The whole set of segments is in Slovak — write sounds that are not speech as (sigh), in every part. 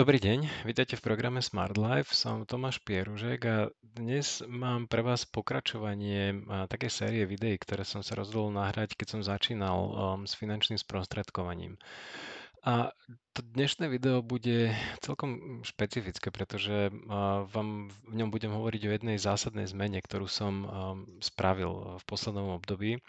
Dobrý deň, vítajte v programe Smart Life. Som Tomáš Pieružek a dnes mám pre vás pokračovanie také série videí, ktoré som sa rozhodol nahrať, keď som začínal um, s finančným sprostredkovaním. A to dnešné video bude celkom špecifické, pretože vám v ňom budem hovoriť o jednej zásadnej zmene, ktorú som um, spravil v poslednom období.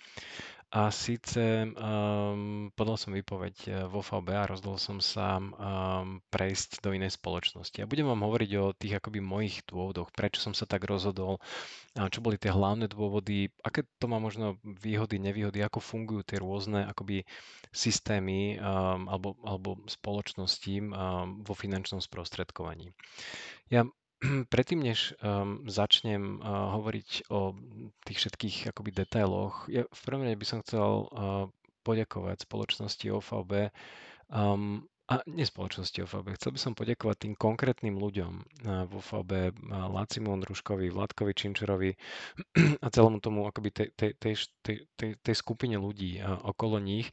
A síce um, podal som výpoveď eh, vo VB a rozhodol som sa um, prejsť do inej spoločnosti. A budem vám hovoriť o tých akoby mojich dôvodoch, prečo som sa tak rozhodol, a čo boli tie hlavné dôvody, aké to má možno výhody, nevýhody, ako fungujú tie rôzne akoby systémy um, alebo, alebo spoločnosti um, vo finančnom sprostredkovaní. Ja (clears throat) Predtým, než um, začnem uh, hovoriť o tých všetkých akoby detailoch, ja v prvom rade by som chcel uh, poďakovať spoločnosti OVB um, a nie spoločnosti OVB, chcel by som poďakovať tým konkrétnym ľuďom uh, v OVB, uh, Lacimu Ondruškovi, Vladkovi Činčerovi (clears throat) a celému tomu akoby tej, tej, tej, tej, tej, skupine ľudí okolo nich,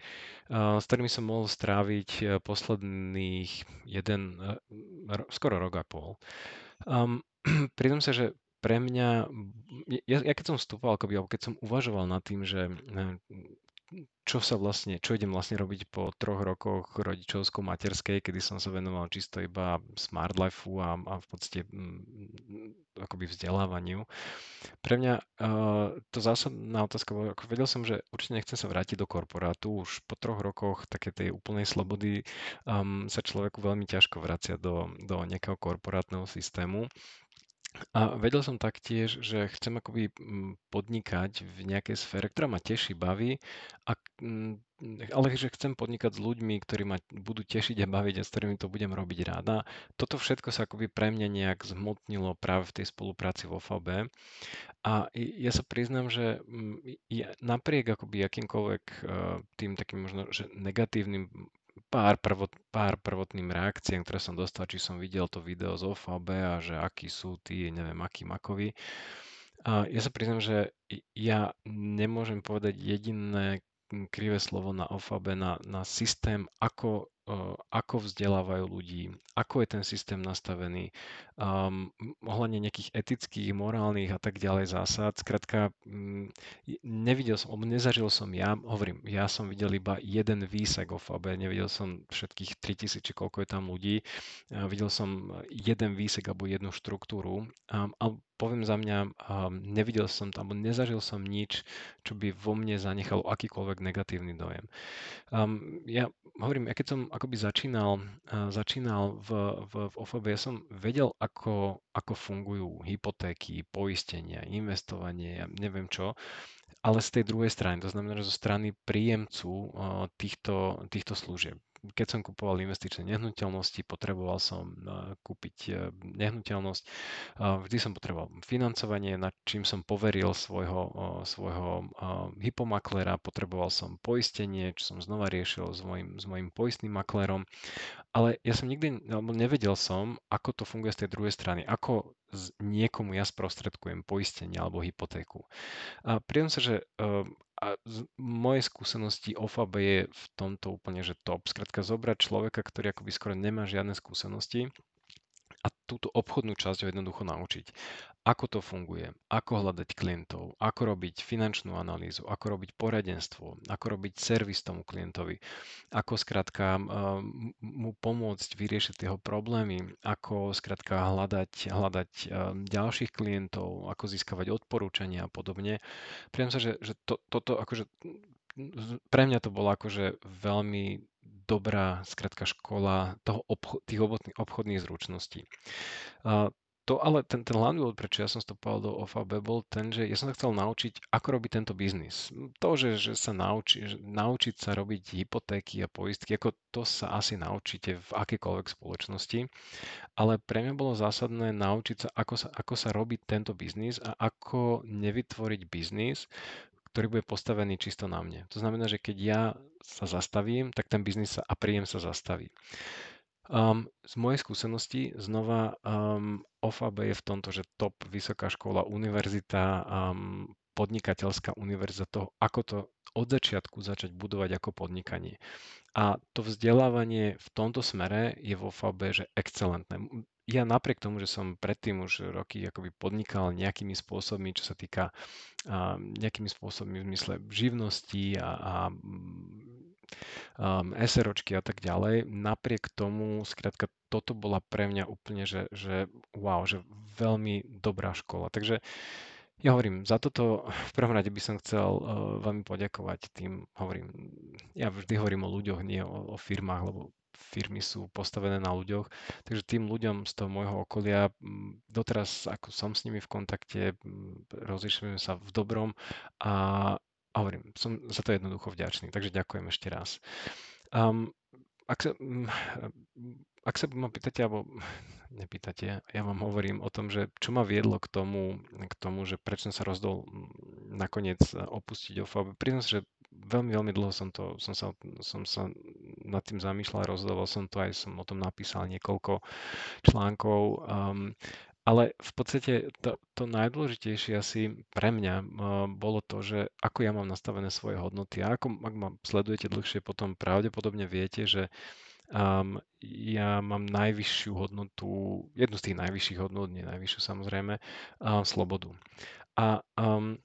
s ktorými som mohol stráviť posledných jeden, skoro rok a pol. Um, (clears throat) priznám sa, že pre mňa, ja, ja keď som vstúpal, akoby, alebo keď som uvažoval nad tým, že čo sa vlastne, čo idem vlastne robiť po troch rokoch rodičovsko-materskej, kedy som sa venoval čisto iba smart lifeu a, a v podstate mm, akoby vzdelávaniu. Pre mňa uh, to zásadná otázka bola, ako vedel som, že určite nechcem sa vrátiť do korporátu. Už po troch rokoch také tej úplnej slobody um, sa človeku veľmi ťažko vracia do, do nejakého korporátneho systému. A vedel som taktiež, že chcem akoby mm, podnikať v nejakej sfére, ktorá ma teší, baví, a, mm, ale že chcem podnikať s ľuďmi, ktorí ma budú tešiť a baviť a s ktorými to budem robiť ráda. Toto všetko sa akoby pre mňa nejak zmotnilo práve v tej spolupráci vo FAB. A ja sa priznám, že mm, napriek akoby akýmkoľvek eh, tým takým možno že negatívnym pár, prvot, pár prvotným reakciám, ktoré som dostal, či som videl to video z OFAB a že akí sú tí, neviem, akí makovi. A ja sa priznám, že ja nemôžem povedať jediné krivé slovo na OFAB, na, na systém, ako ako vzdelávajú ľudí, ako je ten systém nastavený, um, ohľadne nejakých etických, morálnych a tak ďalej zásad. Skrátka, um, nevidel som, nezažil som ja, hovorím, ja som videl iba jeden výsek OFAB, nevidel som všetkých 3000, či koľko je tam ľudí, uh, videl som jeden výsek alebo jednu štruktúru, um, ale poviem za mňa, um, nevidel som tam, nezažil som nič, čo by vo mne zanechalo akýkoľvek negatívny dojem. Um, ja hovorím, ja keď som akoby začínal, uh, začínal v, v, v OFB, ja som vedel, ako, ako fungujú hypotéky, poistenia, investovanie, ja neviem čo, ale z tej druhej strany, to znamená, že zo strany príjemcu uh, týchto, týchto služieb keď som kupoval investičné nehnuteľnosti, potreboval som eh, kúpiť eh, nehnuteľnosť. Vždy som potreboval financovanie, nad čím som poveril svojho, eh, svojho hypomaklera, potreboval som poistenie, čo som znova riešil s mojim, s mojim poistným maklérom. Ale ja som nikdy, alebo nevedel som, ako to funguje z tej druhej strany, ako niekomu ja sprostredkujem poistenie alebo hypotéku. A príjem sa, že a z mojej skúsenosti OFAB je v tomto úplne, že top. Skrátka zobrať človeka, ktorý akoby skoro nemá žiadne skúsenosti túto obchodnú časť ho jednoducho naučiť. Ako to funguje, ako hľadať klientov, ako robiť finančnú analýzu, ako robiť poradenstvo, ako robiť servis tomu klientovi, ako skrátka mu pomôcť vyriešiť jeho problémy, ako skrátka hľadať, hľadať ďalších klientov, ako získavať odporúčania a podobne. Priam sa, že, že to, toto akože pre mňa to bolo akože veľmi dobrá skratka škola toho obcho- tých obchodných, obchodných zručností. A to ale ten, ten hlavný dôvod, prečo ja som vstupoval do OFAB, bol ten, že ja som sa chcel naučiť, ako robiť tento biznis. To, že, že sa nauči, že naučiť sa robiť hypotéky a poistky, ako to sa asi naučíte v akékoľvek spoločnosti, ale pre mňa bolo zásadné naučiť sa, ako sa, ako sa robí tento biznis a ako nevytvoriť biznis, ktorý bude postavený čisto na mne. To znamená, že keď ja sa zastavím, tak ten biznis a príjem sa zastaví. Um, z mojej skúsenosti znova um, OFAB je v tomto, že top vysoká škola, univerzita, um, podnikateľská univerzita toho, ako to, od začiatku začať budovať ako podnikanie. A to vzdelávanie v tomto smere je vo FAB že excelentné. Ja napriek tomu, že som predtým už roky akoby podnikal nejakými spôsobmi, čo sa týka a, nejakými spôsobmi v zmysle živnosti a, a um, SROčky a tak ďalej. Napriek tomu, skrátka, toto bola pre mňa úplne, že, že wow, že veľmi dobrá škola. Takže ja hovorím, za toto v prvom rade by som chcel uh, veľmi poďakovať tým, hovorím, ja vždy hovorím o ľuďoch, nie o, o firmách, lebo firmy sú postavené na ľuďoch, takže tým ľuďom z toho môjho okolia, doteraz ako som s nimi v kontakte, rozlišujeme sa v dobrom a, a hovorím, som za to jednoducho vďačný, takže ďakujem ešte raz. Um, ak sa, ak sa ma pýtate, alebo nepýtate, ja vám hovorím o tom, že čo ma viedlo k tomu, k tomu že prečo som sa rozdol nakoniec opustiť OFAB. Priznám sa, že veľmi, veľmi dlho som, to, som, sa, som sa nad tým zamýšľal, rozhodoval som to, aj som o tom napísal niekoľko článkov. Um, ale v podstate to, to najdôležitejšie asi pre mňa bolo to, že ako ja mám nastavené svoje hodnoty. A ako, ak ma sledujete dlhšie, potom pravdepodobne viete, že Um, ja mám najvyššiu hodnotu, jednu z tých najvyšších hodnot, nie najvyššiu samozrejme, uh, slobodu. A um,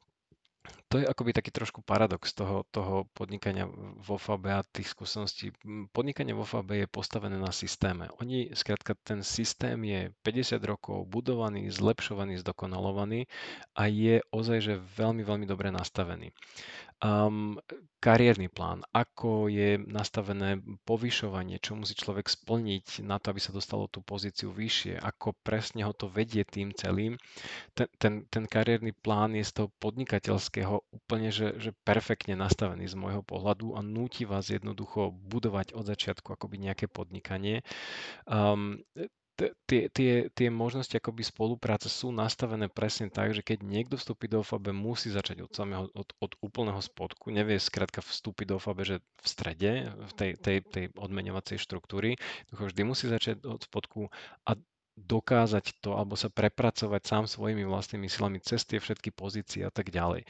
to je akoby taký trošku paradox toho, toho podnikania vo FAB a tých skúseností. Podnikanie vo FAB je postavené na systéme. Oni, skrátka, ten systém je 50 rokov budovaný, zlepšovaný, zdokonalovaný a je ozaj, že veľmi, veľmi dobre nastavený. Um, kariérny plán, ako je nastavené povyšovanie, čo musí človek splniť na to, aby sa dostalo tú pozíciu vyššie, ako presne ho to vedie tým celým. Ten, ten, ten kariérny plán je z toho podnikateľského úplne, že, že perfektne nastavený z môjho pohľadu a núti vás jednoducho budovať od začiatku akoby nejaké podnikanie. Um, tie, tie, tie možnosti akoby spolupráce sú nastavené presne tak, že keď niekto vstúpi do OFAB, musí začať od samého, od, od úplného spodku. Nevie skrátka vstúpiť do OFAB, že v strede v tej, tej, tej odmeňovacej štruktúry. Vždy musí začať od spodku a dokázať to alebo sa prepracovať sám svojimi vlastnými silami cez tie všetky pozície a tak ďalej.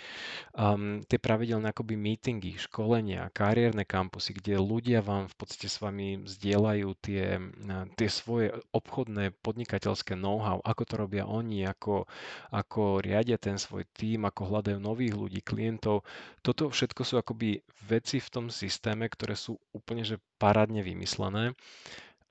Um, tie pravidelné akoby meetingy, školenia, kariérne kampusy, kde ľudia vám v podstate s vami zdieľajú tie, tie svoje obchodné podnikateľské know-how, ako to robia oni, ako, ako riadia ten svoj tým, ako hľadajú nových ľudí, klientov. Toto všetko sú akoby veci v tom systéme, ktoré sú úplne že parádne vymyslené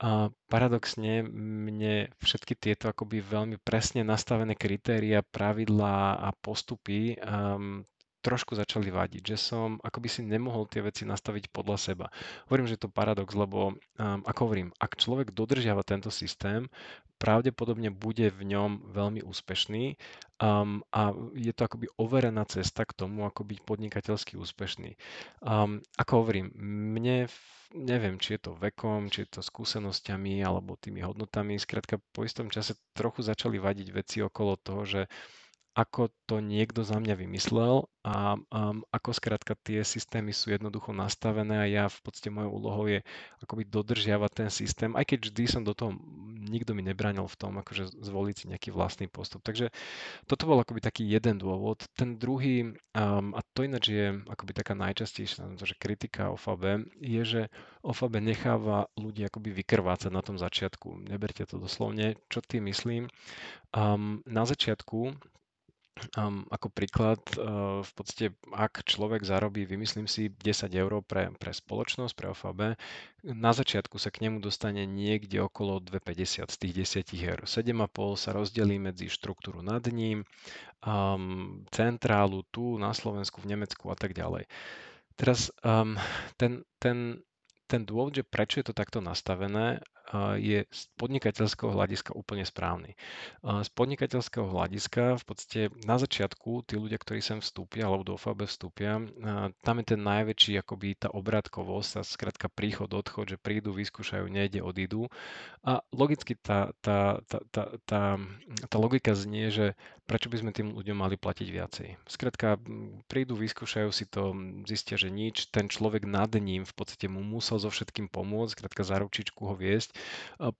a paradoxne mne všetky tieto akoby veľmi presne nastavené kritéria, pravidlá a postupy um, trošku začali vadiť, že som akoby si nemohol tie veci nastaviť podľa seba. Hovorím, že je to paradox, lebo um, ako hovorím, ak človek dodržiava tento systém, pravdepodobne bude v ňom veľmi úspešný um, a je to akoby overená cesta k tomu, ako byť podnikateľsky úspešný. Um, ako hovorím, mne neviem, či je to vekom, či je to skúsenosťami alebo tými hodnotami. Skrátka, po istom čase trochu začali vadiť veci okolo toho, že ako to niekto za mňa vymyslel a um, ako skrátka tie systémy sú jednoducho nastavené a ja v podstate mojou úlohou je akoby dodržiavať ten systém, aj keď vždy som do toho, nikto mi nebránil v tom, akože zvoliť si nejaký vlastný postup. Takže toto bol akoby taký jeden dôvod. Ten druhý, um, a to ináč je akoby taká najčastejšia, že kritika OFAB, je, že OFAB necháva ľudí akoby vykrvácať na tom začiatku. Neberte to doslovne. Čo tým myslím? Um, na začiatku Um, ako príklad, uh, v podstate, ak človek zarobí, vymyslím si, 10 eur pre, pre spoločnosť, pre OFAB, na začiatku sa k nemu dostane niekde okolo 2,50 z tých 10 eur. 7,5 sa rozdelí medzi štruktúru nad ním, um, centrálu tu na Slovensku, v Nemecku a tak ďalej. Teraz um, ten, ten, ten dôvod, že prečo je to takto nastavené, je z podnikateľského hľadiska úplne správny. Z podnikateľského hľadiska v podstate na začiatku tí ľudia, ktorí sem vstúpia alebo do OFAB vstúpia, tam je ten najväčší akoby tá obratkovosť a skrátka príchod, odchod, že prídu, vyskúšajú, nejde, odídu. A logicky tá, tá, tá, tá, tá, tá logika znie, že prečo by sme tým ľuďom mali platiť viacej. Skrátka prídu, vyskúšajú si to, zistia, že nič, ten človek nad ním v podstate mu musel so všetkým pomôcť, skrátka za ručičku ho viesť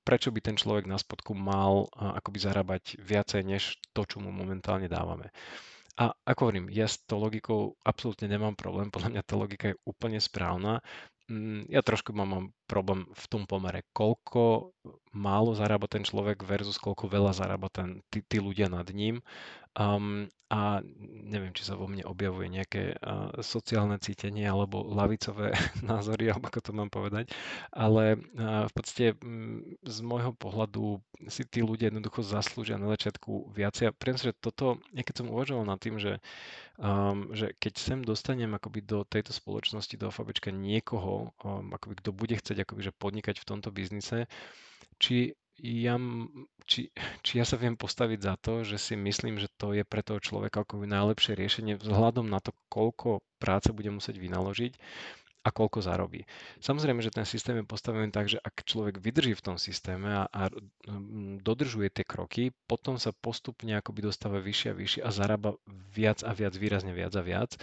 prečo by ten človek na spodku mal akoby zarábať viacej než to, čo mu momentálne dávame. A ako hovorím, ja s tou logikou absolútne nemám problém, podľa mňa tá logika je úplne správna. Mm, ja trošku mám, mám problém v tom pomere, koľko málo zarába ten človek versus koľko veľa zarába ten, tí, tí ľudia nad ním. Um, a neviem, či sa vo mne objavuje nejaké uh, sociálne cítenie alebo lavicové (laughs) názory, alebo ako to mám povedať, ale uh, v podstate um, z môjho pohľadu si tí ľudia jednoducho zaslúžia na začiatku viac. Ja priem že toto, ja keď som uvažoval nad tým, že, um, že keď sem dostanem akoby do tejto spoločnosti, do FABčka niekoho, um, akoby kto bude chcieť akoby, že podnikať v tomto biznise, či ja, či, či ja sa viem postaviť za to, že si myslím, že to je pre toho človeka ako najlepšie riešenie vzhľadom na to, koľko práce bude musieť vynaložiť a koľko zarobí. Samozrejme, že ten systém je postavený tak, že ak človek vydrží v tom systéme a, a dodržuje tie kroky, potom sa postupne akoby dostáva vyššie a vyššie a zarába viac a viac, výrazne viac a viac.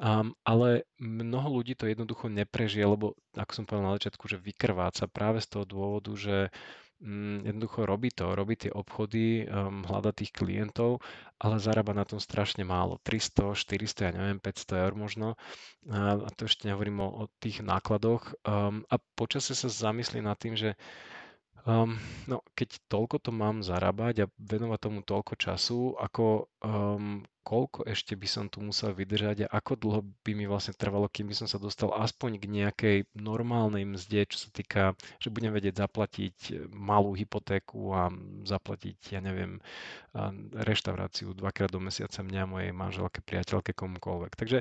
Um, ale mnoho ľudí to jednoducho neprežije, lebo ako som povedal na začiatku, že vykrváca práve z toho dôvodu, že mm, jednoducho robí to, robí tie obchody, um, hľada tých klientov, ale zarába na tom strašne málo. 300, 400, ja neviem, 500 eur možno. A, a to ešte nehovorím o, o tých nákladoch. Um, a počasie sa zamyslí nad tým, že Um, no, keď toľko to mám zarábať a venovať tomu toľko času, ako um, koľko ešte by som tu musel vydržať a ako dlho by mi vlastne trvalo, kým by som sa dostal aspoň k nejakej normálnej mzde, čo sa týka, že budem vedieť zaplatiť e, malú hypotéku a zaplatiť, ja neviem, reštauráciu dvakrát do mesiaca mňa, mojej manželke, priateľke, komukoľvek. Takže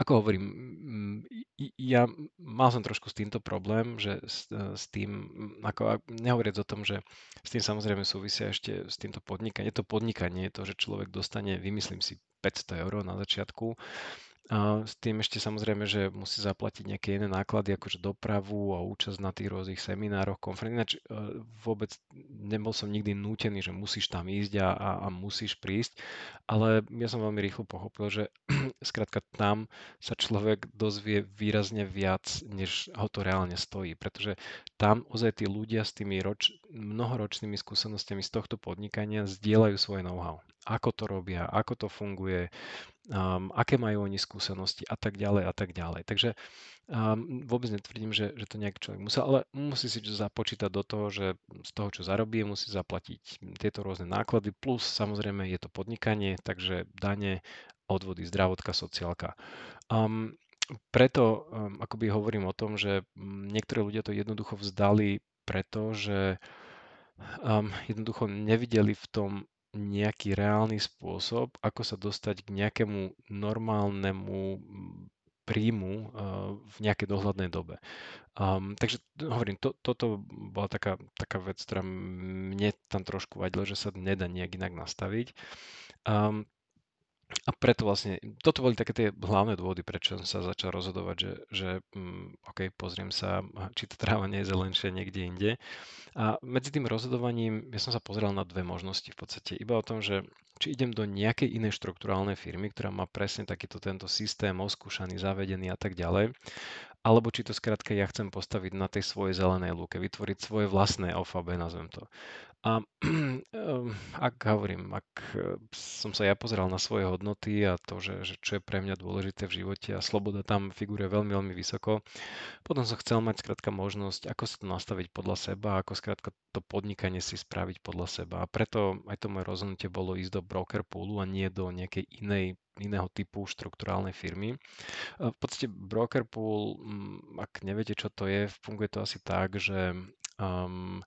ako hovorím, mm, ja mal som trošku s týmto problém, že s, e, s tým, ako nehovoriac o tom, že s tým samozrejme súvisia ešte s týmto podnikaním. Je to podnikanie, to, že človek dostane, vymyslím si, 500 eur na začiatku s tým ešte samozrejme, že musí zaplatiť nejaké iné náklady, akože dopravu a účasť na tých rôznych seminároch, konferenciách. E, vôbec nebol som nikdy nútený, že musíš tam ísť a, a, a musíš prísť, ale ja som veľmi rýchlo pochopil, že (clears throat) skrátka tam sa človek dozvie výrazne viac, než ho to reálne stojí, pretože tam ozaj tí ľudia s tými roč, mnohoročnými skúsenostiami z tohto podnikania zdieľajú svoje know-how. Ako to robia, ako to funguje, um, aké majú oni skúsenosti a tak ďalej a tak ďalej. Takže um, vôbec netvrdím, že, že to nejaký človek musel, ale musí si započítať do toho, že z toho, čo zarobí, musí zaplatiť tieto rôzne náklady, plus samozrejme je to podnikanie, takže dane, odvody, zdravotka, sociálka. Um, preto um, akoby hovorím o tom, že niektorí ľudia to jednoducho vzdali, pretože um, jednoducho nevideli v tom nejaký reálny spôsob, ako sa dostať k nejakému normálnemu príjmu uh, v nejakej dohľadnej dobe. Um, takže hovorím, to, toto bola taká, taká vec, ktorá mne tam trošku vadila, že sa nedá nejak inak nastaviť. Um, a preto vlastne, toto boli také tie hlavné dôvody, prečo som sa začal rozhodovať, že, že um, OK, pozriem sa, či tá tráva nie je zelenšia niekde inde. A medzi tým rozhodovaním ja som sa pozrel na dve možnosti v podstate. Iba o tom, že či idem do nejakej inej štruktúrálnej firmy, ktorá má presne takýto tento systém oskúšaný, zavedený a tak ďalej, alebo či to skrátka ja chcem postaviť na tej svojej zelenej lúke, vytvoriť svoje vlastné OFAB, nazvem to. A (clears throat) ak hovorím, ak e, som sa ja pozeral na svoje hodnoty a to, že, že čo je pre mňa dôležité v živote a sloboda tam figuruje veľmi, veľmi vysoko, potom som chcel mať skrátka možnosť, ako sa to nastaviť podľa seba, ako skrátka to podnikanie si spraviť podľa seba. A preto aj to moje rozhodnutie bolo ísť do broker poolu a nie do nejakej inej iného typu štruktúrálnej firmy. V podstate broker pool, ak neviete, čo to je, funguje to asi tak, že um,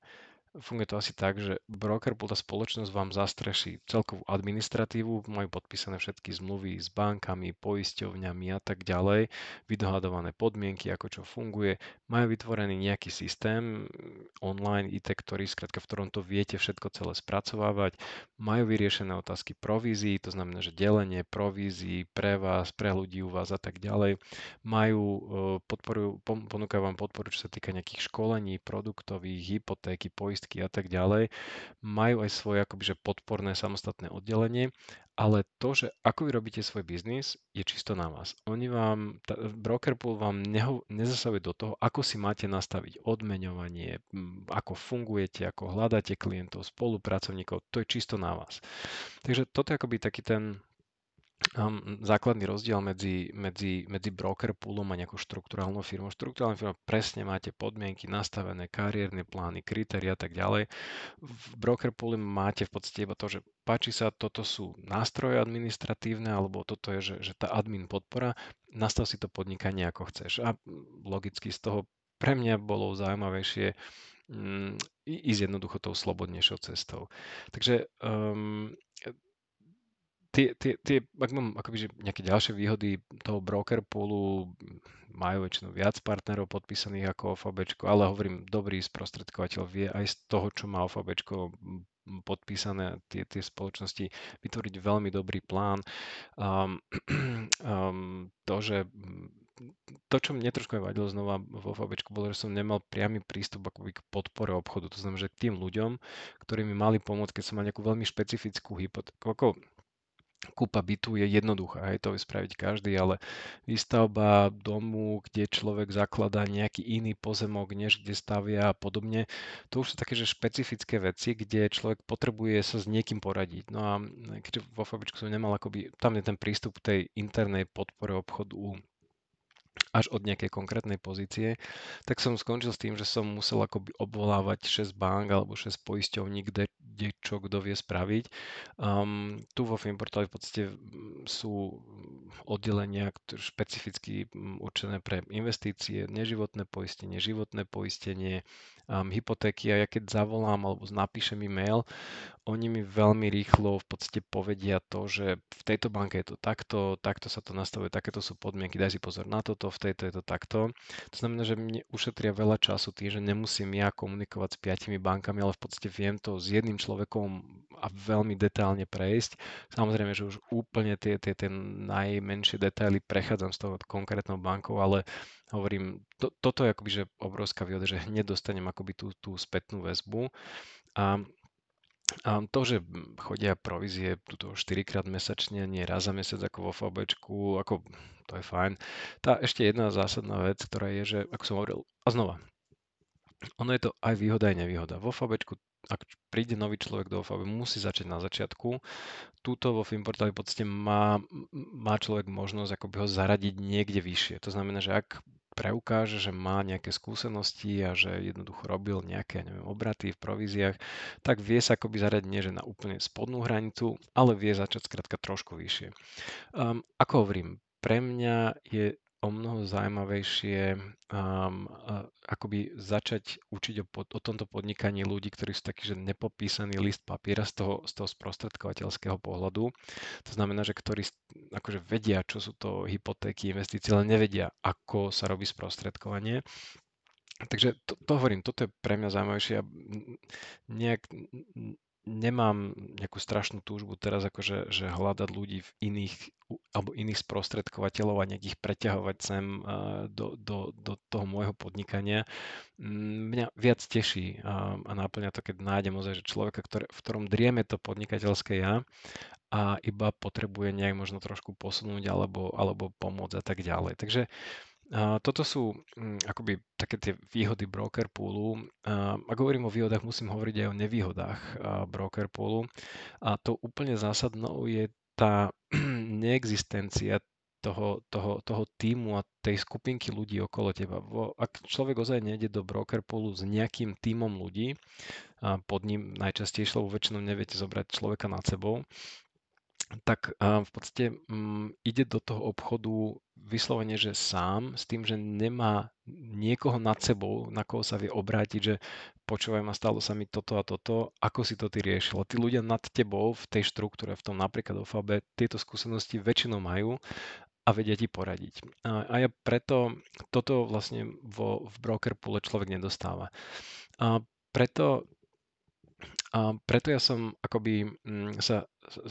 Funguje to asi tak, že broker, tá spoločnosť vám zastreší celkovú administratívu, majú podpísané všetky zmluvy s bankami, poisťovňami a tak ďalej, vydohľadované podmienky, ako čo funguje, majú vytvorený nejaký systém online IT, ktorý skrátka, v ktorom to viete všetko celé spracovávať, majú vyriešené otázky provízií, to znamená, že delenie provízií pre vás, pre ľudí u vás a tak ďalej, majú, e, podporujú, ponúkajú vám podporu, čo sa týka nejakých školení, produktových, hypotéky, poistky a tak ďalej, majú aj svoje akoby, že podporné samostatné oddelenie ale to, že ako vy robíte svoj biznis, je čisto na vás. Oni vám, tá, broker pool vám neho, nezasahuje do toho, ako si máte nastaviť odmeňovanie, ako fungujete, ako hľadáte klientov, spolupracovníkov, to je čisto na vás. Takže toto je akoby taký ten um, základný rozdiel medzi, medzi, medzi broker poolom a nejakou štruktúrálnou firmou. Štruktúrálna firma presne máte podmienky nastavené, kariérne plány, kritéria a tak ďalej. V broker poole máte v podstate iba to, že páči sa, toto sú nástroje administratívne, alebo toto je, že, že tá admin podpora, nastav si to podnikanie ako chceš. A logicky z toho pre mňa bolo zaujímavejšie mm, ísť jednoducho tou slobodnejšou cestou. Takže um, tie, tie, tie, ak mám akoby, že nejaké ďalšie výhody toho broker poolu, majú väčšinou viac partnerov podpísaných ako OFAB, ale hovorím, dobrý sprostredkovateľ vie aj z toho, čo má OFAB podpísané tie, tie spoločnosti, vytvoriť veľmi dobrý plán. Um, um, (clears throat) to, že to, čo mne trošku aj vadilo znova vo OFAB, bolo, že som nemal priamy prístup akoby k podpore obchodu. To znamená, že k tým ľuďom, ktorí mi mali pomôcť, keď som mal nejakú veľmi špecifickú hypotéku, ako Kúpa bytu je jednoduchá, hej, to vie spraviť každý, ale výstavba domu, kde človek zakladá nejaký iný pozemok, než kde stavia a podobne, to už sú také, že špecifické veci, kde človek potrebuje sa s niekým poradiť. No a keďže vo Fabičku som nemal akoby, tam je ten prístup k tej internej podpore obchodu až od nejakej konkrétnej pozície, tak som skončil s tým, že som musel akoby obvolávať 6 bank alebo 6 poisťovní, kde, kde čo kto vie spraviť. Um, tu vo Finportáli v podstate sú oddelenia špecificky určené pre investície, neživotné poistenie, životné poistenie, um, hypotéky a ja keď zavolám alebo napíšem e-mail, oni mi veľmi rýchlo v podstate povedia to, že v tejto banke je to takto, takto sa to nastavuje, takéto sú podmienky, daj si pozor na toto, v tejto je to takto. To znamená, že mne ušetria veľa času tým, že nemusím ja komunikovať s piatimi bankami, ale v podstate viem to s jedným človekom a veľmi detálne prejsť. Samozrejme, že už úplne tie, tie, tie najmenšie detaily prechádzam z toho konkrétnou bankou, ale hovorím, to, toto je akoby že obrovská výhoda, že hneď dostanem akoby tú, tú spätnú väzbu. A to, že chodia provízie tuto 4 krát mesačne, nie raz za mesiac ako vo VBčku, ako to je fajn. Tá ešte jedna zásadná vec, ktorá je, že ako som hovoril, a znova, ono je to aj výhoda, aj nevýhoda. Vo VBčku, ak príde nový človek do OFAB, musí začať na začiatku. Túto vo Filmportáli v podstate má, má človek možnosť akoby ho zaradiť niekde vyššie. To znamená, že ak preukáže, že má nejaké skúsenosti a že jednoducho robil nejaké neviem, obraty v províziách, tak vie sa akoby zaradiť nie že na úplne spodnú hranicu, ale vie začať skrátka trošku vyššie. Um, ako hovorím, pre mňa je o mnoho zaujímavejšie um, akoby začať učiť o, o tomto podnikaní ľudí, ktorí sú takí, že nepopísaný list papiera z toho, z toho sprostredkovateľského pohľadu. To znamená, že ktorí akože vedia, čo sú to hypotéky, investície, ale nevedia, ako sa robí sprostredkovanie. Takže to, to hovorím, toto je pre mňa zaujímavejšie. Nejak nemám nejakú strašnú túžbu teraz akože že hľadať ľudí v iných alebo iných sprostredkovateľov a nejak preťahovať sem do, do, do toho môjho podnikania. Mm, mňa viac teší a, a náplňa to, keď nájdem ozaj, že človeka, ktoré, v ktorom drieme to podnikateľské ja a iba potrebuje nejak možno trošku posunúť alebo, alebo pomôcť a tak ďalej. Takže toto sú mm, akoby také tie výhody broker poolu. Ak hovorím o výhodách, musím hovoriť aj o nevýhodách broker poolu. A to úplne zásadnou je tá (clears throat) neexistencia toho, toho, toho týmu a tej skupinky ľudí okolo teba. Ak človek ozaj nejde do broker poolu s nejakým týmom ľudí, a pod ním najčastejšie, lebo väčšinou neviete zobrať človeka nad sebou, tak v podstate mm, ide do toho obchodu vyslovene, že sám, s tým, že nemá niekoho nad sebou, na koho sa vie obrátiť, že počúvaj ma, stalo sa mi toto a toto, ako si to ty riešil. Tí ľudia nad tebou v tej štruktúre, v tom napríklad OFAB, tieto skúsenosti väčšinou majú a vedia ti poradiť. A, a ja preto toto vlastne vo, v broker poole človek nedostáva. A preto A preto ja som akoby mm, sa,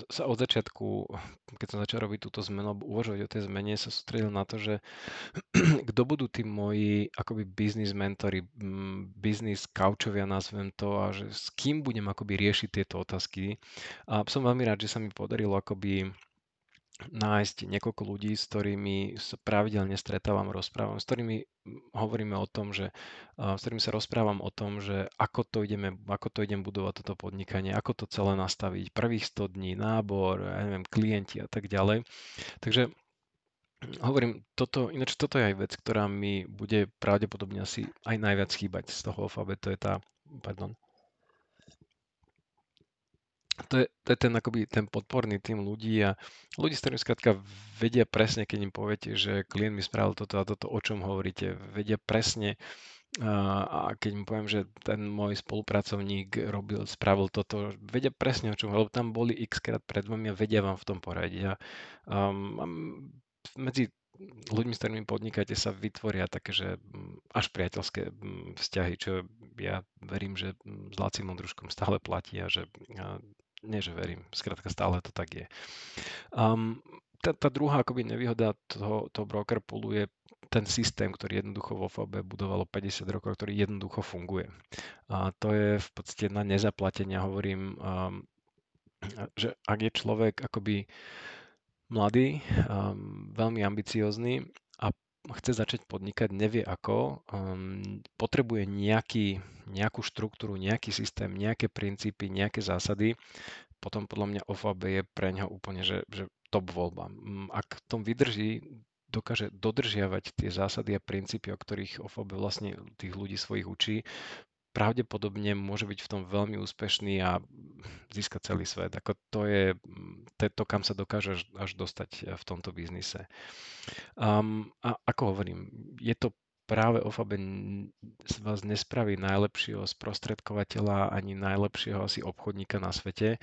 sa od začiatku, keď som začal robiť túto zmenu, alebo uvažovať o tej zmene, sa sústredil na to, že (clears throat) kto budú tí moji akoby business mentory, mm, business couchovia, nazvem to, a že s kým budem akoby riešiť tieto otázky. A som veľmi rád, že sa mi podarilo akoby nájsť niekoľko ľudí, s ktorými sa pravidelne stretávam, rozprávam, s ktorými hovoríme o tom, že s ktorými sa rozprávam o tom, že ako to ideme, ako to idem budovať toto podnikanie, ako to celé nastaviť, prvých 100 dní, nábor, ja neviem, klienti a tak ďalej. Takže hovorím, toto, ináč toto je aj vec, ktorá mi bude pravdepodobne asi aj najviac chýbať z toho alfabetu, to je tá, pardon, to je, to je ten, akoby, ten podporný tým ľudí a ľudí, s ktorými skrátka vedia presne, keď im poviete, že klient mi spravil toto a toto, o čom hovoríte, vedia presne, a keď mu poviem, že ten môj spolupracovník robil, spravil toto, vedia presne o čom, lebo tam boli x krát pred vami a vedia vám v tom poradiť. A um, medzi ľuďmi, s ktorými podnikáte, sa vytvoria také, že až priateľské vzťahy, čo ja verím, že s Lacim Ondruškom stále platí a že nie, že verím, skrátka stále to tak je. Um, tá, tá druhá akoby nevýhoda toho, toho broker poolu je ten systém, ktorý jednoducho vo FAB budovalo 50 rokov, ktorý jednoducho funguje. A to je v podstate na nezaplatenia, hovorím, um, že ak je človek akoby mladý, um, veľmi ambiciózny a chce začať podnikať, nevie ako, um, potrebuje nejaký, nejakú štruktúru, nejaký systém, nejaké princípy, nejaké zásady, potom podľa mňa OFAB je pre neho úplne že, že top voľba. Mm, ak tom vydrží, dokáže dodržiavať tie zásady a princípy, o ktorých OFAB vlastne tých ľudí svojich učí, pravdepodobne môže byť v tom veľmi úspešný a získať celý svet. Ako to je to, to kam sa dokáže až, dostať eh, v tomto biznise. Um, a ako hovorím, je to práve OFAB z vás nespraví najlepšieho sprostredkovateľa ani najlepšieho asi obchodníka na svete,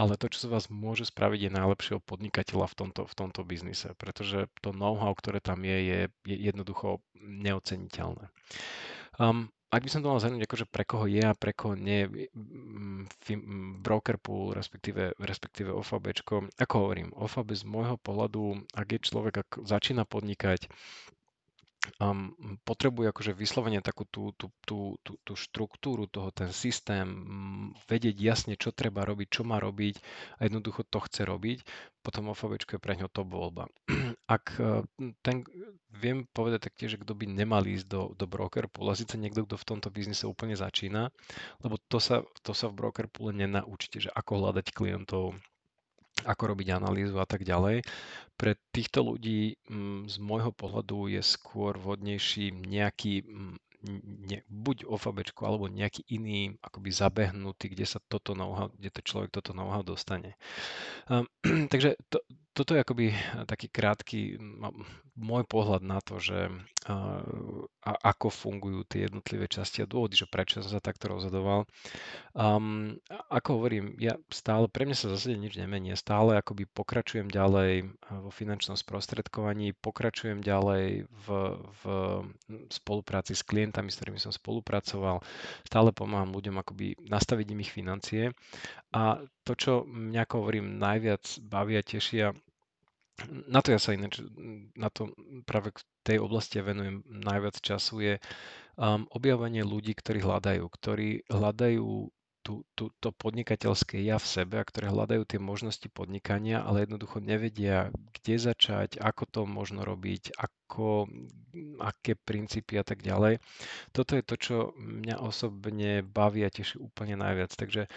ale to, čo sa vás môže spraviť, je najlepšieho podnikateľa v tomto, v tomto biznise, pretože to know-how, ktoré tam je, je, je jednoducho neoceniteľné. Um, ak by som to mal zhrnúť, akože pre koho je a pre koho nie broker pool, respektíve, respektíve OFAB, ako hovorím, OFAB z môjho pohľadu, ak je človek, ak začína podnikať, um, potrebuje akože vyslovene takú tú, tú, tú, tú, tú štruktúru toho, ten systém, vedieť jasne, čo treba robiť, čo má robiť a jednoducho to chce robiť, potom OFAB je pre ňo top voľba. (clears throat) Ak e, ten, viem povedať taktiež, že kto by nemal ísť do, do broker pool, a síce niekto, kto v tomto biznise úplne začína, lebo to sa, to sa v broker poole nenaučíte, že ako hľadať klientov, ako robiť analýzu a tak ďalej. Pre týchto ľudí m, z môjho pohľadu je skôr vhodnejší nejaký m, ne, buď OFABčko alebo nejaký iný akoby zabehnutý, kde sa toto know kde to človek toto know-how dostane. Um, (clears throat) takže to, toto je akoby taký krátky môj pohľad na to, že uh, a ako fungujú tie jednotlivé časti a dôvody, že prečo som sa takto rozhodoval. Um, ako hovorím, ja stále, pre mňa sa zase nič nemení, stále akoby pokračujem ďalej vo finančnom sprostredkovaní, pokračujem ďalej v, v spolupráci s klientami, s ktorými som spolupracoval, stále pomáham ľuďom akoby nastaviť im ich financie. A to, čo mňa, hovorím, najviac baví a tešia, na to ja sa ináč, na to práve k tej oblasti ja venujem najviac času, je um, objavovanie ľudí, ktorí hľadajú, ktorí hľadajú tú, tú, to podnikateľské ja v sebe a ktoré hľadajú tie možnosti podnikania, ale jednoducho nevedia, kde začať, ako to možno robiť, ako, aké princípy a tak ďalej. Toto je to, čo mňa osobne baví a teší úplne najviac. Takže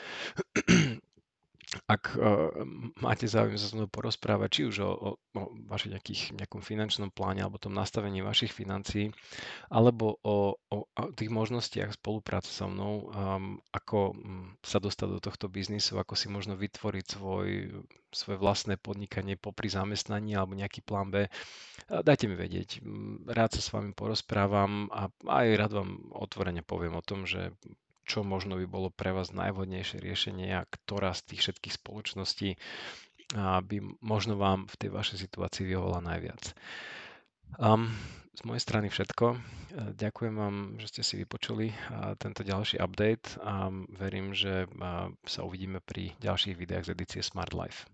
ak uh, máte záujem sa s mnou porozprávať, či už o, o, o vašich nejakých, nejakom finančnom pláne alebo tom nastavení vašich financií, alebo o, o, o tých možnostiach spolupráce so mnou, um, ako um, sa dostať do tohto biznisu, ako si možno vytvoriť svoj, svoje vlastné podnikanie popri zamestnaní alebo nejaký plán B, dajte mi vedieť. Rád sa s vami porozprávam a aj rád vám otvorene poviem o tom, že čo možno by bolo pre vás najvhodnejšie riešenie a ktorá z tých všetkých spoločností by možno vám v tej vašej situácii vyhovala najviac. Um, z mojej strany všetko. E, ďakujem vám, že ste si vypočuli tento ďalší update a verím, že sa uvidíme pri ďalších videách z edície Smart Life.